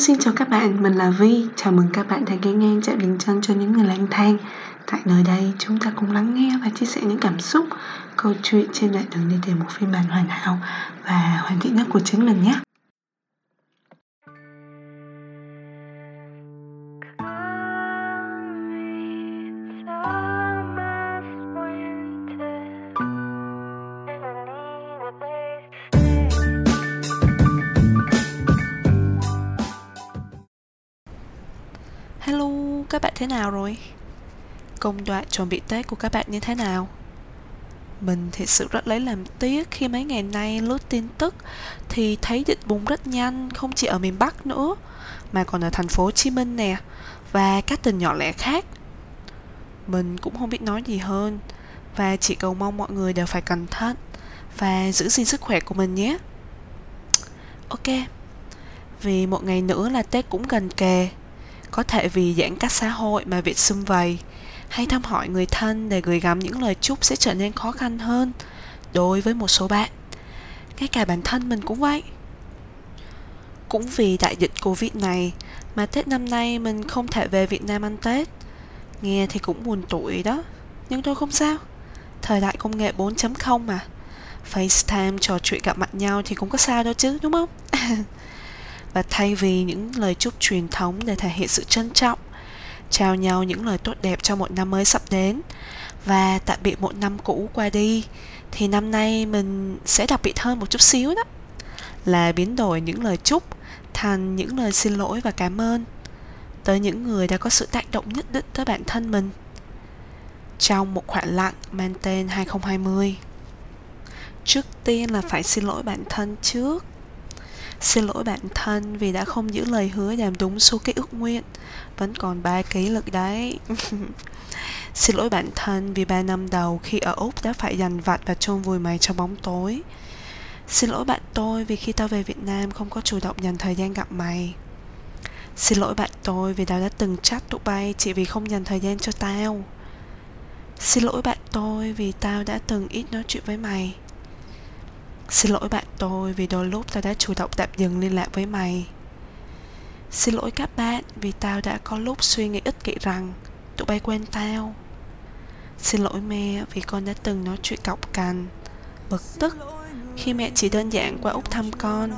xin chào các bạn, mình là Vi. Chào mừng các bạn đã ghé ngang chạy bình chân cho những người lang thang. Tại nơi đây, chúng ta cùng lắng nghe và chia sẻ những cảm xúc Câu chuyện trên đoạn đường đi tìm một phiên bản hoàn hảo Và hoàn thiện nhất của chính mình nhé. Hello, các bạn thế nào rồi? Công đoạn chuẩn bị Tết của các bạn như thế nào? Mình thật sự rất lấy làm tiếc khi mấy ngày nay lướt tin tức thì thấy dịch bùng rất nhanh không chỉ ở miền Bắc nữa mà còn ở thành phố Hồ Chí Minh nè và các tỉnh nhỏ lẻ khác. Mình cũng không biết nói gì hơn và chỉ cầu mong mọi người đều phải cẩn thận và giữ gìn sức khỏe của mình nhé. Ok, vì một ngày nữa là Tết cũng gần kề có thể vì giãn cách xã hội mà việc xung vầy hay thăm hỏi người thân để gửi gắm những lời chúc sẽ trở nên khó khăn hơn đối với một số bạn. Ngay cả bản thân mình cũng vậy. Cũng vì đại dịch Covid này mà Tết năm nay mình không thể về Việt Nam ăn Tết. Nghe thì cũng buồn tuổi đó, nhưng tôi không sao. Thời đại công nghệ 4.0 mà. FaceTime trò chuyện gặp mặt nhau thì cũng có sao đâu chứ, đúng không? và thay vì những lời chúc truyền thống để thể hiện sự trân trọng, trao nhau những lời tốt đẹp cho một năm mới sắp đến và tạm biệt một năm cũ qua đi, thì năm nay mình sẽ đặc biệt hơn một chút xíu đó. Là biến đổi những lời chúc thành những lời xin lỗi và cảm ơn tới những người đã có sự tác động nhất định tới bản thân mình. Trong một khoảng lặng mang tên 2020 trước tiên là phải xin lỗi bản thân trước. Xin lỗi bản thân vì đã không giữ lời hứa làm đúng số cái ước nguyện. Vẫn còn 3 ký lực đấy. Xin lỗi bản thân vì 3 năm đầu khi ở Úc đã phải dành vặt và chôn vùi mày trong bóng tối. Xin lỗi bạn tôi vì khi tao về Việt Nam không có chủ động dành thời gian gặp mày. Xin lỗi bạn tôi vì tao đã từng chát tụi bay chỉ vì không dành thời gian cho tao. Xin lỗi bạn tôi vì tao đã từng ít nói chuyện với mày. Xin lỗi bạn tôi vì đôi lúc tao đã chủ động tạm dừng liên lạc với mày. Xin lỗi các bạn vì tao đã có lúc suy nghĩ ích kỷ rằng Tụi bay quên tao. Xin lỗi mẹ vì con đã từng nói chuyện cọc cằn, Bực tức khi mẹ chỉ đơn giản qua Úc thăm con.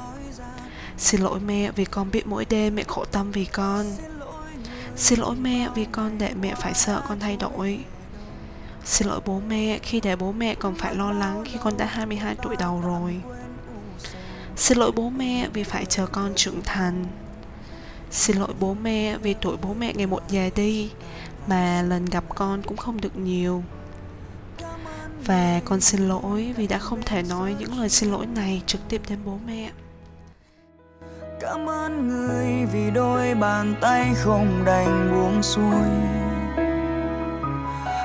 Xin lỗi mẹ vì con biết mỗi đêm mẹ khổ tâm vì con. Xin lỗi mẹ vì con để mẹ phải sợ con thay đổi. Xin lỗi bố mẹ, khi để bố mẹ còn phải lo lắng khi con đã 22 tuổi đầu rồi. Xin lỗi bố mẹ vì phải chờ con trưởng thành. Xin lỗi bố mẹ vì tuổi bố mẹ ngày một già đi Mà lần gặp con cũng không được nhiều. Và con xin lỗi vì đã không thể nói những lời xin lỗi này trực tiếp đến bố mẹ. Cảm ơn người vì đôi bàn tay không đành buông xuôi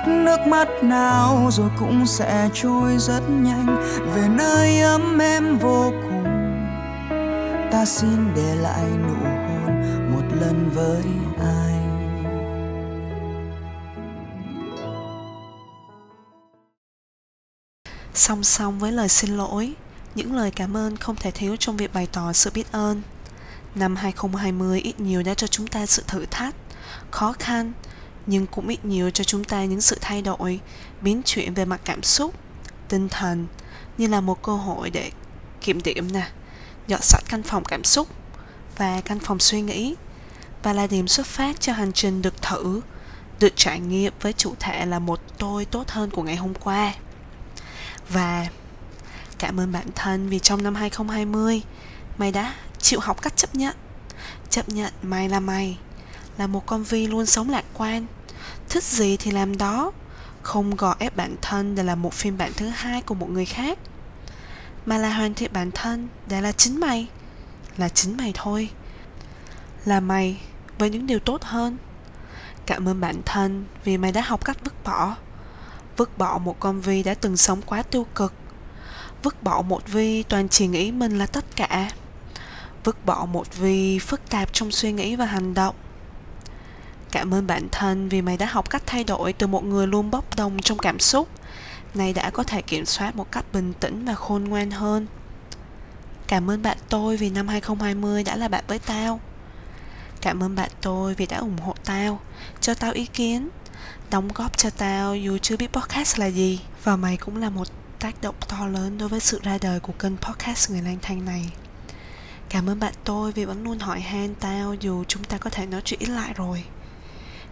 nước mắt nào rồi cũng sẽ trôi rất nhanh. Về nơi ấm em vô cùng, ta xin để lại nụ hôn một lần với ai. Song song với lời xin lỗi, những lời cảm ơn không thể thiếu trong việc bày tỏ sự biết ơn. Năm 2020 ít nhiều đã cho chúng ta sự thử thách, khó khăn nhưng cũng ít nhiều cho chúng ta những sự thay đổi, biến chuyển về mặt cảm xúc, tinh thần, như là một cơ hội để kiểm điểm nè, dọn sạch căn phòng cảm xúc và căn phòng suy nghĩ. Và là điểm xuất phát cho hành trình được thử, được trải nghiệm với chủ thể là một tôi tốt hơn của ngày hôm qua. Và cảm ơn bản thân vì trong năm 2020 mày đã chịu học cách chấp nhận. Chấp nhận mày là mày, là một con vi luôn sống lạc quan thích gì thì làm đó. Không gò ép bản thân để là một phiên bản thứ hai của một người khác, mà là hoàn thiện bản thân để là chính mày, là chính mày thôi. Là mày với những điều tốt hơn. Cảm ơn bản thân vì mày đã học cách vứt bỏ. Vứt bỏ một con vi đã từng sống quá tiêu cực. Vứt bỏ một vi toàn chỉ nghĩ mình là tất cả. Vứt bỏ một vi phức tạp trong suy nghĩ và hành động. Cảm ơn bản thân vì mày đã học cách thay đổi từ một người luôn bốc đồng trong cảm xúc. Nay đã có thể kiểm soát một cách bình tĩnh và khôn ngoan hơn. Cảm ơn bạn tôi vì năm 2020 đã là bạn với tao. Cảm ơn bạn tôi vì đã ủng hộ tao, Cho tao ý kiến, Đóng góp cho tao dù chưa biết podcast là gì. Và mày cũng là một tác động to lớn đối với sự ra đời của kênh podcast Người lang thang này. Cảm ơn bạn tôi vì vẫn luôn hỏi han tao dù chúng ta có thể nói chuyện ít lại rồi.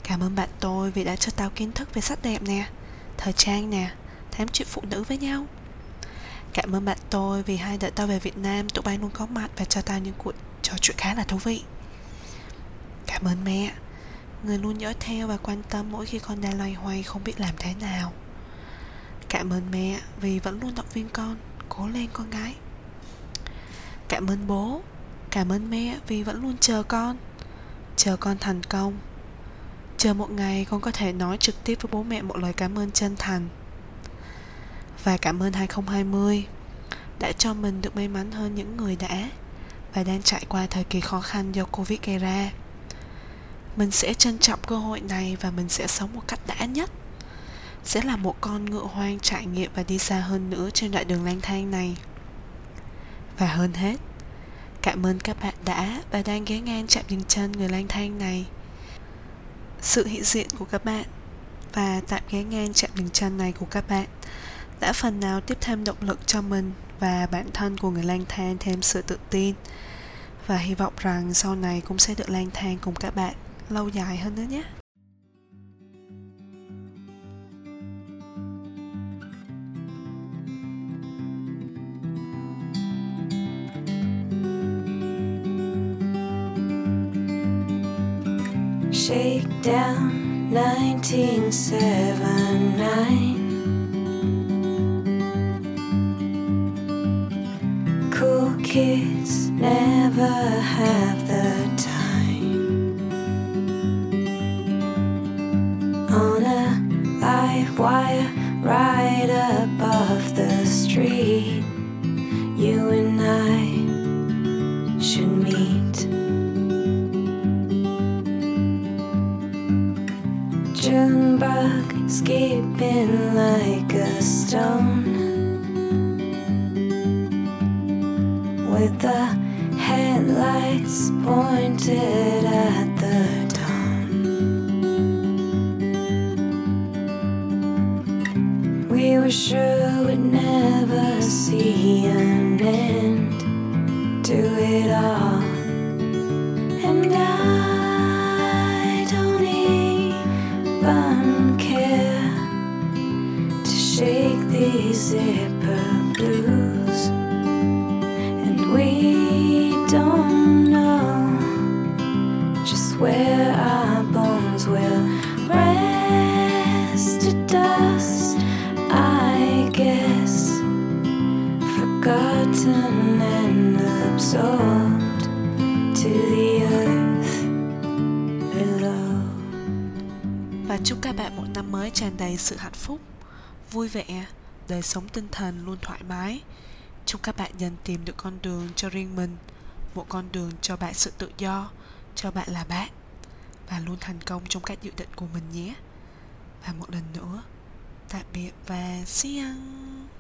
Cảm ơn bạn tôi vì đã cho tao kiến thức về sắc đẹp nè, Thời trang nè, Thám chuyện phụ nữ với nhau. Cảm ơn bạn tôi vì hai đợi tao về Việt Nam Tụi bay luôn có mặt và cho tao những cuộc trò chuyện khá là thú vị. Cảm ơn mẹ. Người luôn dõi theo và quan tâm mỗi khi con đang loay hoay không biết làm thế nào. Cảm ơn mẹ vì vẫn luôn động viên con, Cố lên con gái. Cảm ơn bố. Cảm ơn mẹ vì vẫn luôn chờ con. Chờ con thành công. Chờ một ngày con có thể nói trực tiếp với bố mẹ một lời cảm ơn chân thành. Và cảm ơn 2020 Đã cho mình được may mắn hơn những người đã Và đang trải qua thời kỳ khó khăn do Covid gây ra. Mình sẽ trân trọng cơ hội này và mình sẽ sống một cách đã nhất. Sẽ là một con ngựa hoang trải nghiệm và đi xa hơn nữa trên đoạn đường lang thang này. Và hơn hết, Cảm ơn các bạn đã và đang ghé ngang chạm dừng chân người lang thang này sự hiện diện của các bạn và tạm ghé ngang chạm dừng chân này của các bạn. Đã phần nào tiếp thêm động lực cho mình và bản thân của người lang thang thêm sự tự tin. Và hy vọng rằng sau này cũng sẽ được lang thang cùng các bạn lâu dài hơn nữa nhé. Shakedown 1979 Cool kids never have the time. On a live wire right above the street You and I should meet June bug skipping like a stone with the headlights pointed at the dawn. We were sure we'd never see an end to it all. And I zipper blues. And we don't know just where our bones will rest to dust, I guess. Forgotten and absorbed to the earth below. Và chúc các bạn một năm mới tràn đầy sự hạnh phúc, vui vẻ, đời sống tinh thần luôn thoải mái. Chúc các bạn dần tìm được con đường cho riêng mình, một con đường cho bạn sự tự do, cho bạn là bạn và luôn thành công trong các dự định của mình nhé. Và một lần nữa, tạm biệt và see you.